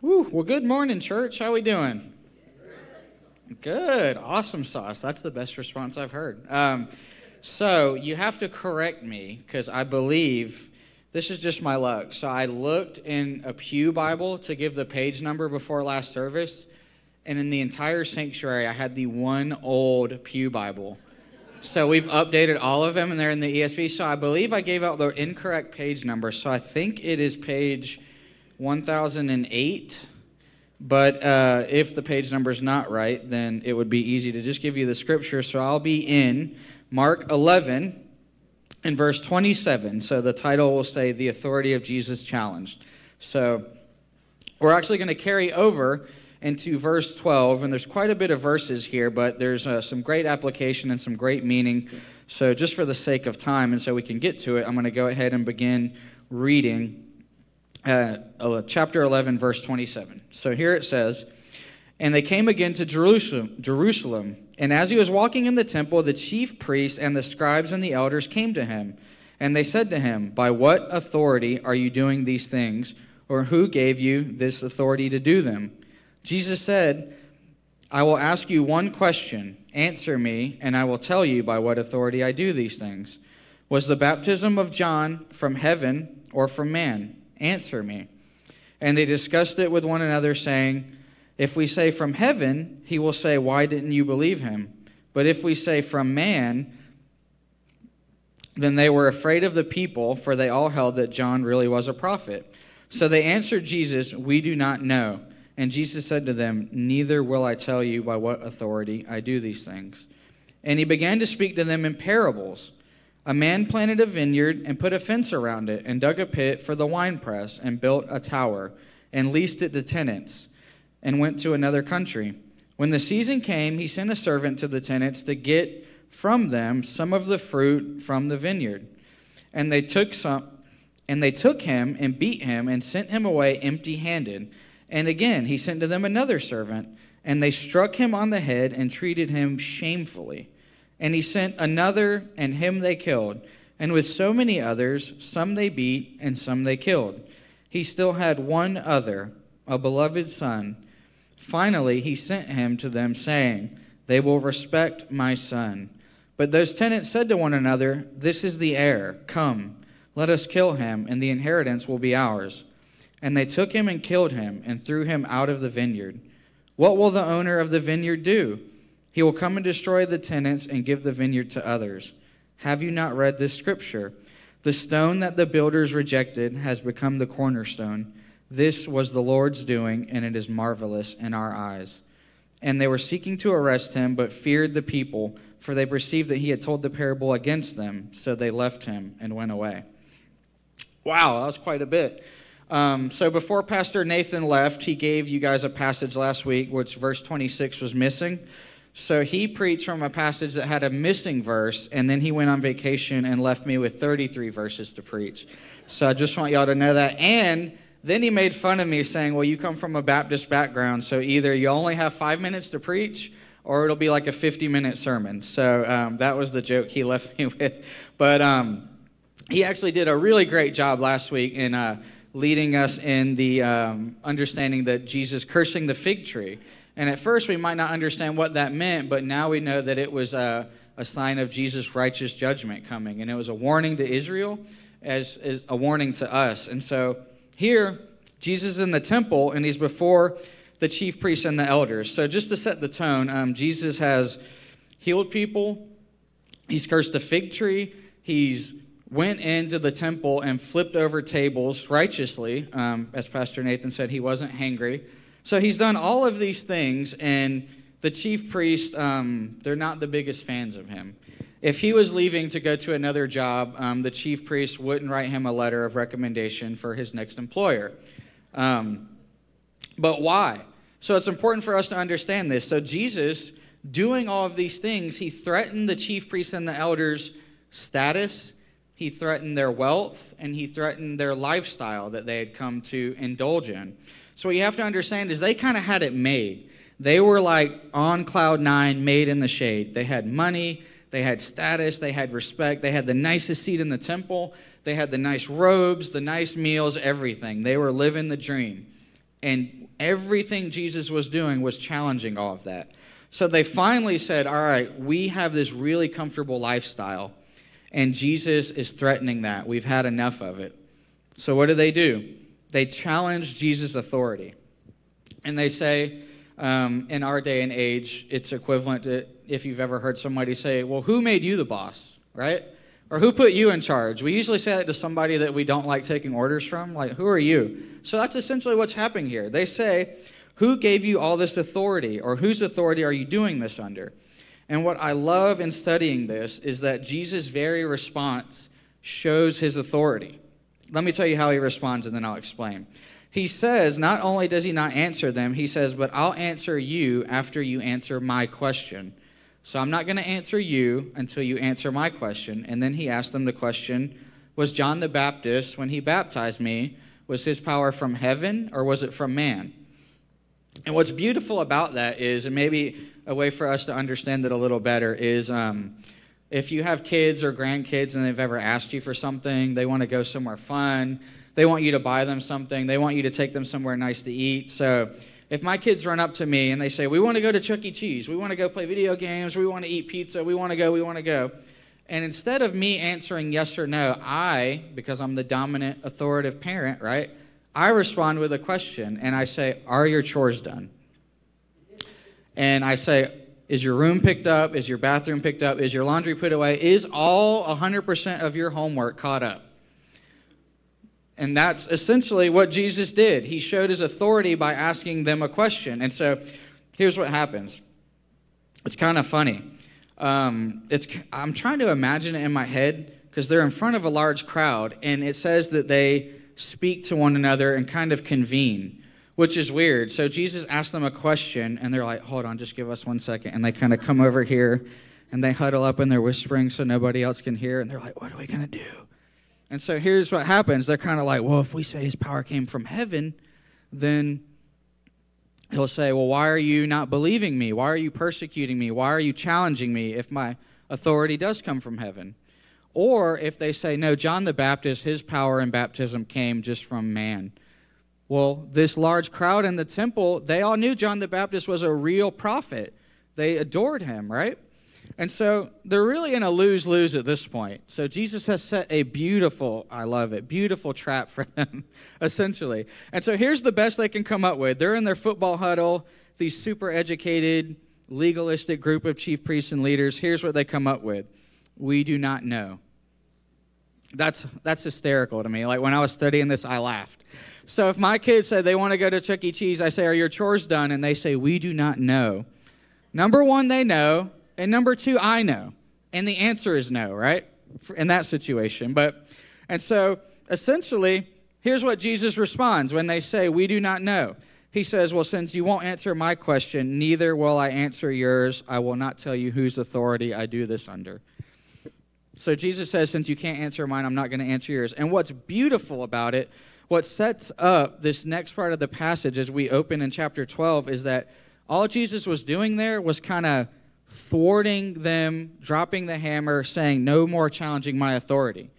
Woo, well, good morning, church. How are we doing? Good. Awesome sauce. That's the best response I've heard. Um, so you have to correct me because I believe this is just my luck. So I looked in a Pew Bible to give the page number before last service, and in the entire sanctuary, I had the one old Pew Bible. So we've updated all of them, and they're in the ESV. So I believe I gave out the incorrect page number. So I think it is page 1008. But uh, if the page number is not right, then it would be easy to just give you the scripture. So I'll be in Mark 11 in verse 27. So the title will say, The Authority of Jesus Challenged. So we're actually going to carry over into verse 12, and there's quite a bit of verses here, but there's uh, some great application and some great meaning. So, just for the sake of time, and so we can get to it, I'm going to go ahead and begin reading uh, uh, chapter 11, verse 27. So, here it says, And they came again to Jerusalem, Jerusalem, and as he was walking in the temple, the chief priests and the scribes and the elders came to him. And they said to him, By what authority are you doing these things? Or who gave you this authority to do them? Jesus said, I will ask you one question. Answer me, and I will tell you by what authority I do these things. Was the baptism of John from heaven or from man? Answer me. And they discussed it with one another, saying, If we say from heaven, he will say, Why didn't you believe him? But if we say from man, then they were afraid of the people, for they all held that John really was a prophet. So they answered Jesus, We do not know. And Jesus said to them, Neither will I tell you by what authority I do these things. And he began to speak to them in parables. A man planted a vineyard and put a fence around it, and dug a pit for the winepress, and built a tower, and leased it to tenants, and went to another country. When the season came, he sent a servant to the tenants to get from them some of the fruit from the vineyard. And they took some and they took him and beat him and sent him away empty-handed. And again, he sent to them another servant, and they struck him on the head and treated him shamefully. And he sent another, and him they killed. And with so many others, some they beat, and some they killed. He still had one other, a beloved son. Finally, he sent him to them, saying, They will respect my son. But those tenants said to one another, This is the heir. Come, let us kill him, and the inheritance will be ours. And they took him and killed him and threw him out of the vineyard. What will the owner of the vineyard do? He will come and destroy the tenants and give the vineyard to others. Have you not read this scripture? The stone that the builders rejected has become the cornerstone. This was the Lord's doing, and it is marvelous in our eyes. And they were seeking to arrest him, but feared the people, for they perceived that he had told the parable against them. So they left him and went away. Wow, that was quite a bit. Um, so before Pastor Nathan left, he gave you guys a passage last week, which verse 26 was missing. So he preached from a passage that had a missing verse, and then he went on vacation and left me with 33 verses to preach. So I just want y'all to know that. And then he made fun of me, saying, Well, you come from a Baptist background, so either you only have five minutes to preach, or it'll be like a 50 minute sermon. So um, that was the joke he left me with. But um, he actually did a really great job last week in. Uh, leading us in the um, understanding that Jesus cursing the fig tree. And at first, we might not understand what that meant, but now we know that it was a, a sign of Jesus' righteous judgment coming. And it was a warning to Israel as, as a warning to us. And so here, Jesus is in the temple, and he's before the chief priests and the elders. So just to set the tone, um, Jesus has healed people, he's cursed the fig tree, he's went into the temple and flipped over tables righteously. Um, as Pastor Nathan said, he wasn't hangry. So he's done all of these things, and the chief priest, um, they're not the biggest fans of him. If he was leaving to go to another job, um, the chief priest wouldn't write him a letter of recommendation for his next employer. Um, but why? So it's important for us to understand this. So Jesus, doing all of these things, he threatened the chief priests and the elders' status he threatened their wealth and he threatened their lifestyle that they had come to indulge in. So, what you have to understand is they kind of had it made. They were like on cloud nine, made in the shade. They had money, they had status, they had respect, they had the nicest seat in the temple, they had the nice robes, the nice meals, everything. They were living the dream. And everything Jesus was doing was challenging all of that. So they finally said, All right, we have this really comfortable lifestyle, and Jesus is threatening that. We've had enough of it. So what do they do? They challenge Jesus' authority. And they say, um, in our day and age, it's equivalent to if you've ever heard somebody say, Well, who made you the boss, right? Or who put you in charge? We usually say that to somebody that we don't like taking orders from. Like, who are you? So that's essentially what's happening here. They say, Who gave you all this authority? Or whose authority are you doing this under? And what I love in studying this is that Jesus' very response shows his authority. Let me tell you how he responds and then I'll explain. He says, not only does he not answer them, he says, but I'll answer you after you answer my question. So I'm not going to answer you until you answer my question. And then he asked them the question Was John the Baptist, when he baptized me, was his power from heaven or was it from man? And what's beautiful about that is, and maybe a way for us to understand it a little better, is um, if you have kids or grandkids and they've ever asked you for something, they want to go somewhere fun, they want you to buy them something, they want you to take them somewhere nice to eat. So if my kids run up to me and they say, We want to go to Chuck E. Cheese, we want to go play video games, we want to eat pizza, we want to go, we want to go. And instead of me answering yes or no, I, because I'm the dominant authoritative parent, right? I respond with a question and I say, Are your chores done? And I say, Is your room picked up? Is your bathroom picked up? Is your laundry put away? Is all 100% of your homework caught up? And that's essentially what Jesus did. He showed his authority by asking them a question. And so here's what happens it's kind of funny. Um, it's, I'm trying to imagine it in my head because they're in front of a large crowd, and it says that they speak to one another and kind of convene, which is weird. So Jesus asked them a question, and they're like, hold on, just give us one second. And they kind of come over here and they huddle up and they're whispering so nobody else can hear. And they're like, what are we going to do? And so here's what happens. They're kind of like, well, if we say his power came from heaven, then he'll say, well, why are you not believing me? Why are you persecuting me? Why are you challenging me if my authority does come from heaven? Or if they say, no, John the Baptist, his power and baptism came just from man. Well, this large crowd in the temple, they all knew John the Baptist was a real prophet. They adored him, right? And so they're really in a lose lose at this point. So Jesus has set a beautiful, I love it, beautiful trap for them, essentially. And so here's the best they can come up with. They're in their football huddle, these super educated, legalistic group of chief priests and leaders. Here's what they come up with We do not know. That's, that's hysterical to me. Like when I was studying this, I laughed. So if my kids say they want to go to Chuck E. Cheese, I say, Are your chores done? And they say, We do not know. Number one, they know. And number two, I know. And the answer is no, right? In that situation. But, and so essentially, here's what Jesus responds when they say, We do not know. He says, Well, since you won't answer my question, neither will I answer yours. I will not tell you whose authority I do this under. So Jesus says, Since you can't answer mine, I'm not going to answer yours. And what's beautiful about it, what sets up this next part of the passage as we open in chapter 12 is that all Jesus was doing there was kind of thwarting them, dropping the hammer, saying, No more challenging my authority.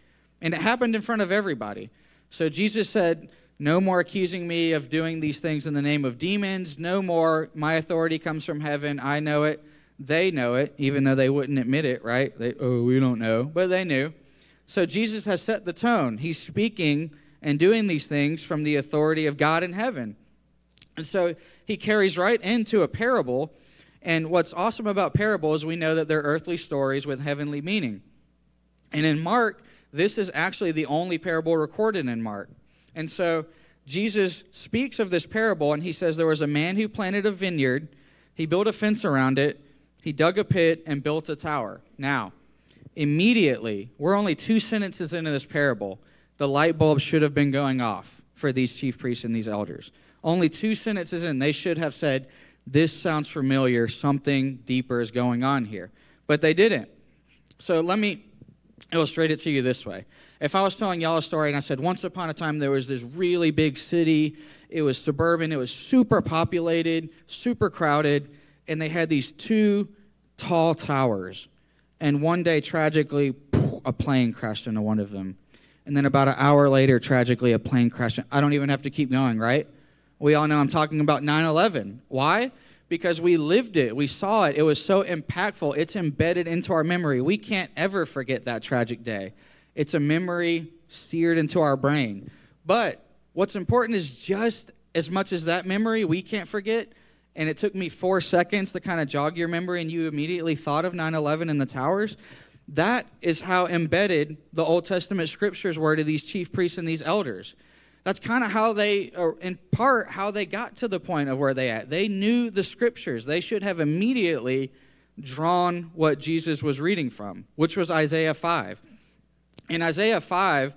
And it happened in front of everybody. So Jesus said, No more accusing me of doing these things in the name of demons. No more. My authority comes from heaven. I know it. They know it, even though they wouldn't admit it, right? They, oh, we don't know. But they knew. So Jesus has set the tone. He's speaking and doing these things from the authority of God in heaven. And so he carries right into a parable and what's awesome about parables, we know that they're earthly stories with heavenly meaning. And in Mark, this is actually the only parable recorded in Mark. And so Jesus speaks of this parable and he says there was a man who planted a vineyard, he built a fence around it, he dug a pit and built a tower. Now, immediately, we're only two sentences into this parable, the light bulb should have been going off for these chief priests and these elders. Only two sentences in, they should have said, this sounds familiar, something deeper is going on here. But they didn't. So let me illustrate it to you this way. If I was telling y'all a story and I said, once upon a time there was this really big city, it was suburban, it was super populated, super crowded, and they had these two tall towers. And one day, tragically, a plane crashed into one of them. And then about an hour later, tragically, a plane crashed. I don't even have to keep going, right? We all know I'm talking about 9 11. Why? Because we lived it, we saw it, it was so impactful, it's embedded into our memory. We can't ever forget that tragic day. It's a memory seared into our brain. But what's important is just as much as that memory we can't forget, and it took me four seconds to kind of jog your memory, and you immediately thought of 9 11 and the towers. That is how embedded the Old Testament scriptures were to these chief priests and these elders. That's kind of how they, or in part, how they got to the point of where they at. They knew the scriptures. They should have immediately drawn what Jesus was reading from, which was Isaiah 5. And Isaiah 5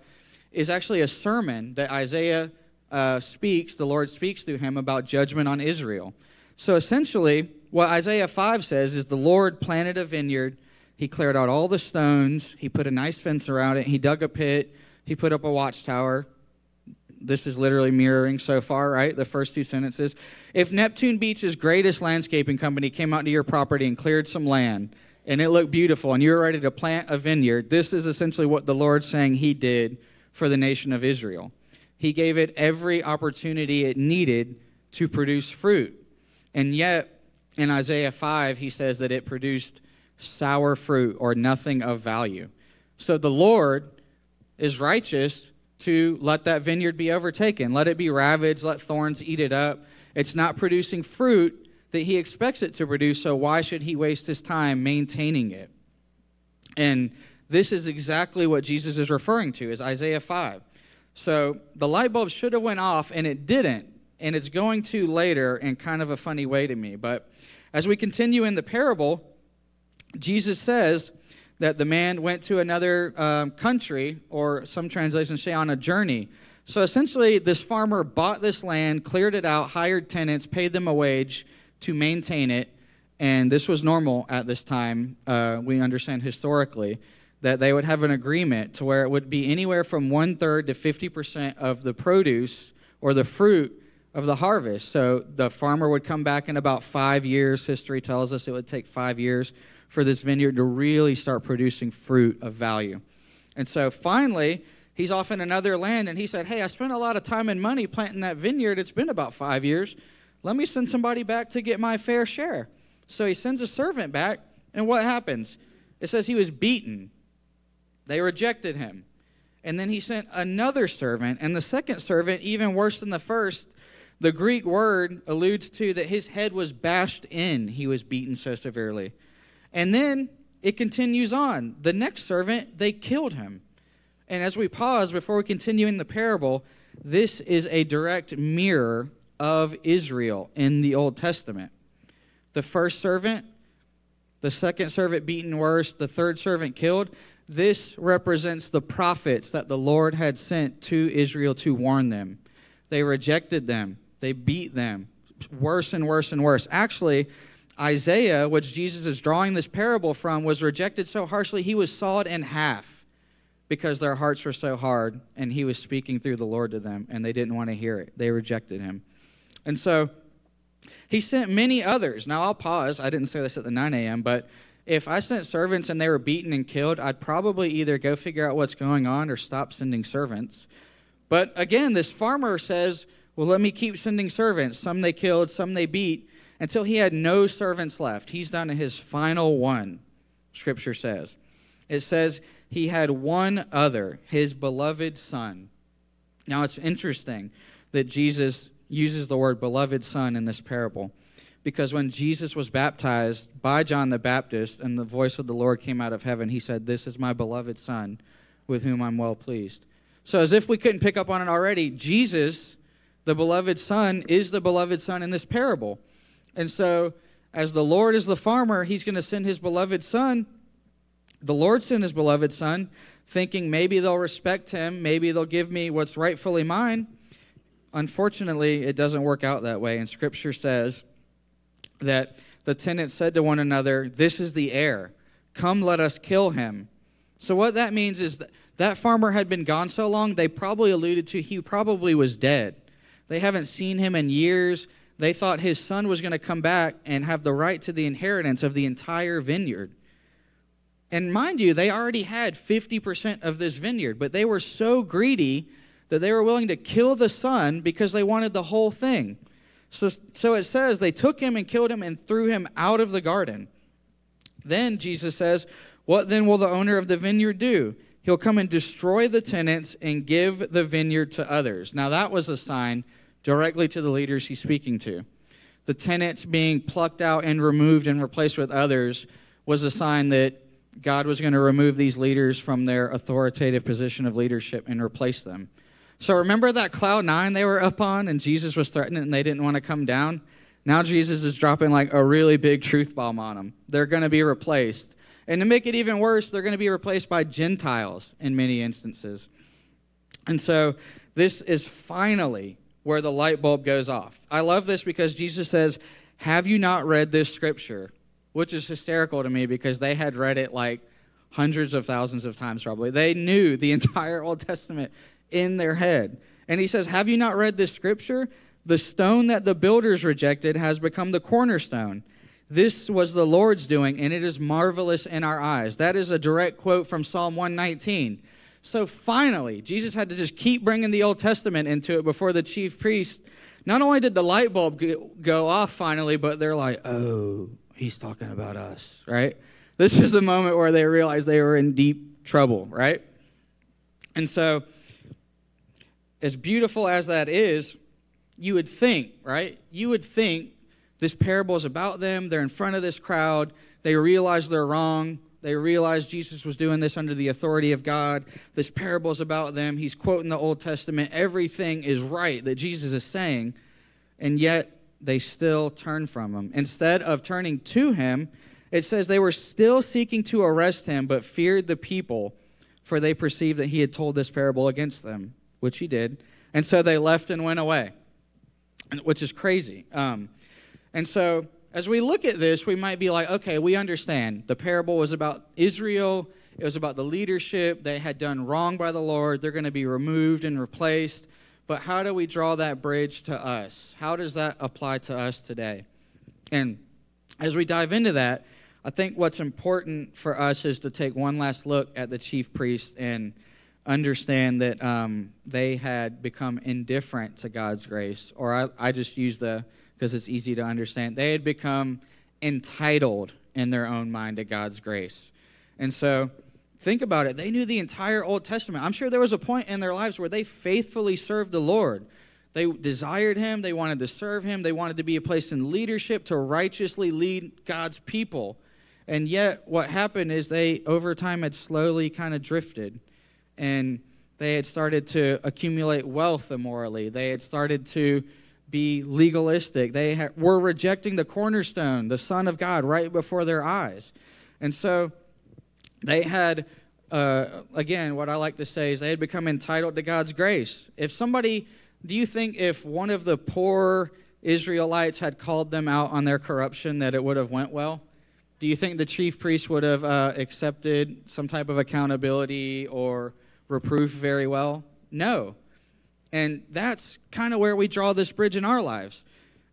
is actually a sermon that Isaiah uh, speaks, the Lord speaks through him about judgment on Israel. So essentially, what Isaiah 5 says is the Lord planted a vineyard. He cleared out all the stones. He put a nice fence around it. He dug a pit. He put up a watchtower. This is literally mirroring so far, right? The first two sentences. If Neptune Beach's greatest landscaping company came out to your property and cleared some land, and it looked beautiful, and you were ready to plant a vineyard, this is essentially what the Lord's saying He did for the nation of Israel. He gave it every opportunity it needed to produce fruit. And yet, in Isaiah 5, he says that it produced sour fruit or nothing of value. So the Lord is righteous to let that vineyard be overtaken, let it be ravaged, let thorns eat it up. It's not producing fruit that he expects it to produce, so why should he waste his time maintaining it? And this is exactly what Jesus is referring to, is Isaiah 5. So the light bulb should have went off, and it didn't. And it's going to later in kind of a funny way to me. But as we continue in the parable, Jesus says that the man went to another um, country, or some translations say on a journey. So essentially, this farmer bought this land, cleared it out, hired tenants, paid them a wage to maintain it. And this was normal at this time, uh, we understand historically that they would have an agreement to where it would be anywhere from one third to 50% of the produce or the fruit of the harvest. So the farmer would come back in about five years. History tells us it would take five years for this vineyard to really start producing fruit of value. And so finally, he's off in another land and he said, Hey, I spent a lot of time and money planting that vineyard. It's been about five years. Let me send somebody back to get my fair share. So he sends a servant back, and what happens? It says he was beaten they rejected him. And then he sent another servant, and the second servant, even worse than the first, the Greek word alludes to that his head was bashed in. He was beaten so severely. And then it continues on. The next servant, they killed him. And as we pause before we continue in the parable, this is a direct mirror of Israel in the Old Testament. The first servant, the second servant beaten worse, the third servant killed. This represents the prophets that the Lord had sent to Israel to warn them. They rejected them, they beat them worse and worse and worse. Actually, Isaiah, which Jesus is drawing this parable from, was rejected so harshly he was sawed in half because their hearts were so hard and he was speaking through the Lord to them and they didn't want to hear it. They rejected him. And so he sent many others. Now I'll pause. I didn't say this at the 9 a.m., but if I sent servants and they were beaten and killed, I'd probably either go figure out what's going on or stop sending servants. But again, this farmer says, Well, let me keep sending servants. Some they killed, some they beat, until he had no servants left. He's done his final one, scripture says. It says he had one other, his beloved son. Now it's interesting that Jesus uses the word beloved son in this parable because when Jesus was baptized by John the Baptist and the voice of the Lord came out of heaven, he said, This is my beloved Son with whom I'm well pleased. So, as if we couldn't pick up on it already, Jesus, the beloved Son, is the beloved Son in this parable. And so, as the Lord is the farmer, he's going to send his beloved Son. The Lord sent his beloved Son, thinking maybe they'll respect him, maybe they'll give me what's rightfully mine. Unfortunately, it doesn't work out that way. And Scripture says, that the tenants said to one another, This is the heir. Come, let us kill him. So, what that means is that that farmer had been gone so long, they probably alluded to he probably was dead. They haven't seen him in years. They thought his son was going to come back and have the right to the inheritance of the entire vineyard. And mind you, they already had 50% of this vineyard, but they were so greedy that they were willing to kill the son because they wanted the whole thing. So, so it says they took him and killed him and threw him out of the garden. Then Jesus says, What then will the owner of the vineyard do? He'll come and destroy the tenants and give the vineyard to others. Now, that was a sign directly to the leaders he's speaking to. The tenants being plucked out and removed and replaced with others was a sign that God was going to remove these leaders from their authoritative position of leadership and replace them. So remember that cloud nine they were up on and Jesus was threatening and they didn't want to come down? Now Jesus is dropping like a really big truth bomb on them. They're going to be replaced. And to make it even worse, they're going to be replaced by Gentiles in many instances. And so this is finally where the light bulb goes off. I love this because Jesus says, Have you not read this scripture? Which is hysterical to me because they had read it like hundreds of thousands of times, probably. They knew the entire Old Testament in their head. And he says, Have you not read this scripture? The stone that the builders rejected has become the cornerstone. This was the Lord's doing, and it is marvelous in our eyes. That is a direct quote from Psalm 119. So finally, Jesus had to just keep bringing the Old Testament into it before the chief priest. Not only did the light bulb go off finally, but they're like, oh, he's talking about us, right? This was the moment where they realized they were in deep trouble, right? And so, as beautiful as that is, you would think, right? You would think this parable is about them. They're in front of this crowd. They realize they're wrong. They realized Jesus was doing this under the authority of God. This parable is about them. He's quoting the Old Testament. Everything is right that Jesus is saying, and yet they still turn from him. Instead of turning to him, it says they were still seeking to arrest him, but feared the people, for they perceived that he had told this parable against them, which he did. And so they left and went away, which is crazy. Um, and so as we look at this, we might be like, okay, we understand. The parable was about Israel, it was about the leadership. They had done wrong by the Lord, they're going to be removed and replaced. But how do we draw that bridge to us? How does that apply to us today? And as we dive into that, I think what's important for us is to take one last look at the chief priest and understand that um, they had become indifferent to God's grace. Or I, I just use the because it's easy to understand. They had become entitled in their own mind to God's grace. And so think about it. They knew the entire Old Testament. I'm sure there was a point in their lives where they faithfully served the Lord. They desired Him, they wanted to serve Him, they wanted to be a place in leadership to righteously lead God's people. And yet, what happened is they, over time, had slowly kind of drifted. And they had started to accumulate wealth immorally. They had started to be legalistic. They ha- were rejecting the cornerstone, the Son of God, right before their eyes. And so they had, uh, again, what I like to say is they had become entitled to God's grace. If somebody, do you think if one of the poor Israelites had called them out on their corruption that it would have went well? Do you think the chief priest would have uh, accepted some type of accountability or reproof very well? No. And that's kind of where we draw this bridge in our lives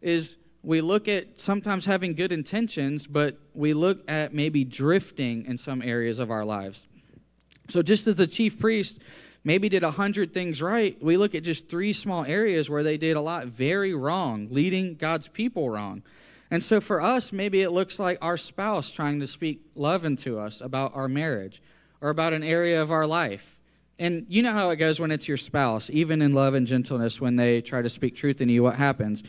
is we look at sometimes having good intentions, but we look at maybe drifting in some areas of our lives. So just as the chief priest maybe did a hundred things right, we look at just three small areas where they did a lot very wrong, leading God's people wrong. And so for us, maybe it looks like our spouse trying to speak love into us about our marriage or about an area of our life and you know how it goes when it's your spouse, even in love and gentleness, when they try to speak truth into you, what happens?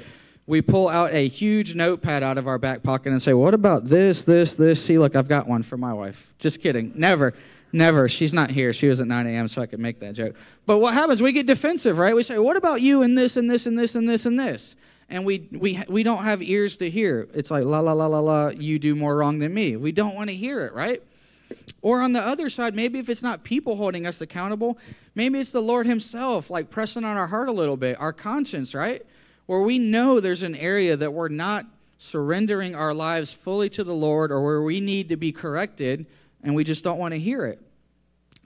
We pull out a huge notepad out of our back pocket and say, What about this, this, this? See, look, I've got one for my wife. Just kidding. Never, never. She's not here. She was at 9 a.m., so I could make that joke. But what happens? We get defensive, right? We say, What about you and this and this and this and this and this? And we, we, we don't have ears to hear. It's like, la, la, la, la, la, you do more wrong than me. We don't want to hear it, right? Or on the other side, maybe if it's not people holding us accountable, maybe it's the Lord Himself, like pressing on our heart a little bit, our conscience, right? Where we know there's an area that we're not surrendering our lives fully to the Lord or where we need to be corrected and we just don't want to hear it.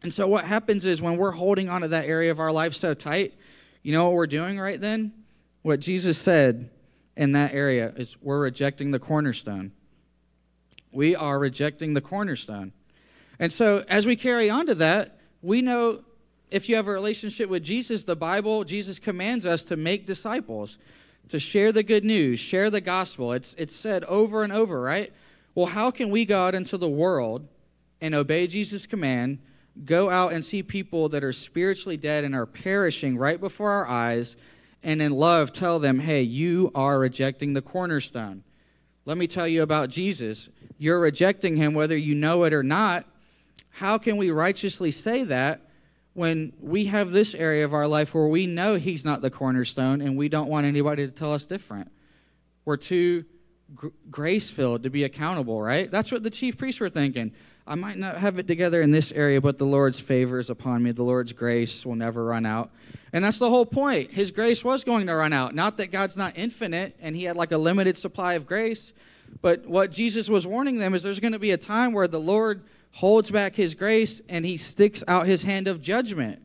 And so what happens is when we're holding onto that area of our life so tight, you know what we're doing right then? What Jesus said in that area is we're rejecting the cornerstone. We are rejecting the cornerstone. And so, as we carry on to that, we know if you have a relationship with Jesus, the Bible, Jesus commands us to make disciples, to share the good news, share the gospel. It's, it's said over and over, right? Well, how can we go out into the world and obey Jesus' command, go out and see people that are spiritually dead and are perishing right before our eyes, and in love tell them, hey, you are rejecting the cornerstone? Let me tell you about Jesus. You're rejecting him whether you know it or not. How can we righteously say that when we have this area of our life where we know he's not the cornerstone and we don't want anybody to tell us different? We're too gr- grace filled to be accountable, right? That's what the chief priests were thinking. I might not have it together in this area, but the Lord's favor is upon me. The Lord's grace will never run out. And that's the whole point. His grace was going to run out. Not that God's not infinite and he had like a limited supply of grace, but what Jesus was warning them is there's going to be a time where the Lord holds back his grace and he sticks out his hand of judgment.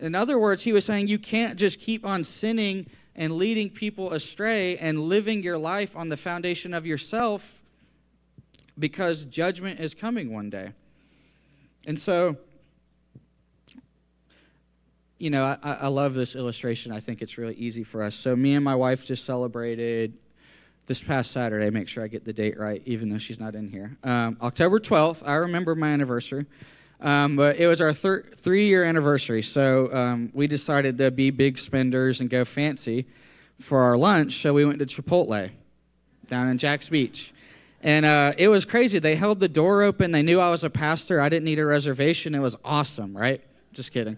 In other words, he was saying you can't just keep on sinning and leading people astray and living your life on the foundation of yourself because judgment is coming one day. And so, you know, I, I love this illustration. I think it's really easy for us. So, me and my wife just celebrated this past Saturday. Make sure I get the date right, even though she's not in here. Um, October 12th. I remember my anniversary. Um, but it was our thir- three year anniversary. So um, we decided to be big spenders and go fancy for our lunch. So we went to Chipotle down in Jax Beach. And uh, it was crazy. They held the door open. They knew I was a pastor. I didn't need a reservation. It was awesome, right? Just kidding.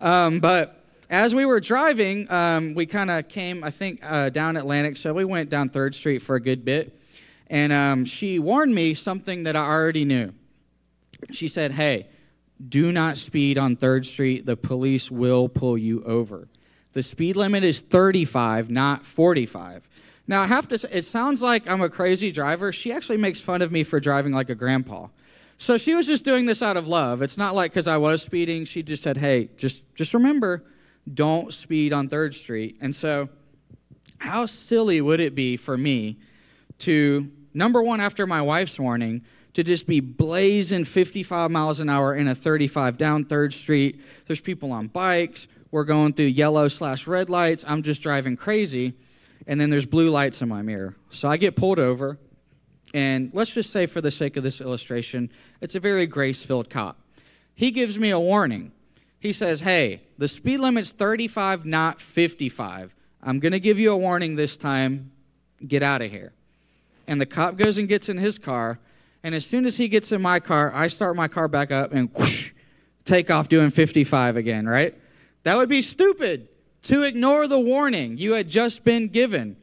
Um, but as we were driving, um, we kind of came, I think, uh, down Atlantic. So we went down 3rd Street for a good bit. And um, she warned me something that I already knew. She said, Hey, do not speed on 3rd Street. The police will pull you over. The speed limit is 35, not 45. Now, I have to say, it sounds like I'm a crazy driver. She actually makes fun of me for driving like a grandpa. So she was just doing this out of love. It's not like because I was speeding. She just said, hey, just, just remember, don't speed on 3rd Street. And so, how silly would it be for me to, number one, after my wife's warning, to just be blazing 55 miles an hour in a 35 down 3rd Street? There's people on bikes. We're going through yellow slash red lights. I'm just driving crazy. And then there's blue lights in my mirror. So I get pulled over. And let's just say, for the sake of this illustration, it's a very grace filled cop. He gives me a warning. He says, Hey, the speed limit's 35, not 55. I'm going to give you a warning this time. Get out of here. And the cop goes and gets in his car. And as soon as he gets in my car, I start my car back up and whoosh, take off doing 55 again, right? That would be stupid to ignore the warning you had just been given.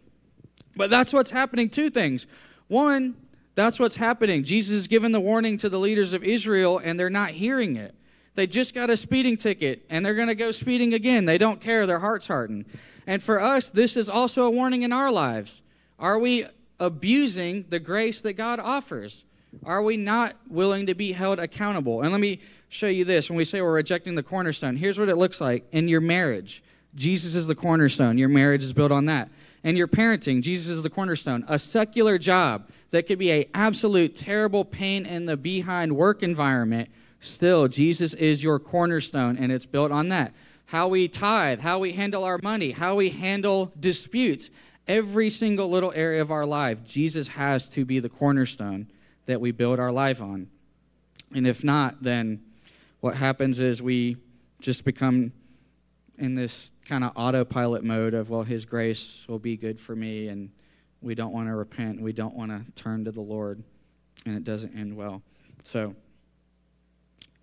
But that's what's happening. Two things. One, that's what's happening. Jesus is given the warning to the leaders of Israel, and they're not hearing it. They just got a speeding ticket and they're going to go speeding again. They don't care. Their heart's hardened. And for us, this is also a warning in our lives. Are we abusing the grace that God offers? Are we not willing to be held accountable? And let me show you this. When we say we're rejecting the cornerstone, here's what it looks like in your marriage. Jesus is the cornerstone. Your marriage is built on that. And your parenting, Jesus is the cornerstone. A secular job that could be a absolute terrible pain in the behind work environment Still, Jesus is your cornerstone, and it's built on that. How we tithe, how we handle our money, how we handle disputes, every single little area of our life, Jesus has to be the cornerstone that we build our life on. And if not, then what happens is we just become in this kind of autopilot mode of, well, His grace will be good for me, and we don't want to repent, we don't want to turn to the Lord, and it doesn't end well. So,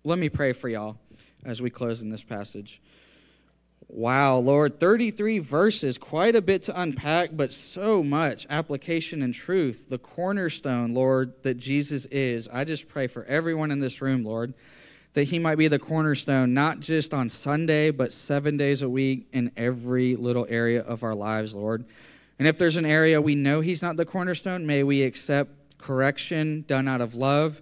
let me pray for y'all as we close in this passage. Wow, Lord, 33 verses, quite a bit to unpack, but so much application and truth. The cornerstone, Lord, that Jesus is. I just pray for everyone in this room, Lord, that he might be the cornerstone, not just on Sunday, but seven days a week in every little area of our lives, Lord. And if there's an area we know he's not the cornerstone, may we accept correction done out of love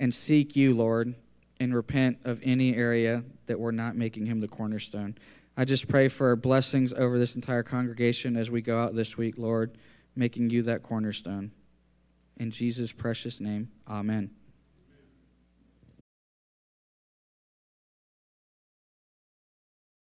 and seek you, Lord and repent of any area that we're not making him the cornerstone. I just pray for blessings over this entire congregation as we go out this week, Lord, making you that cornerstone. In Jesus' precious name, amen.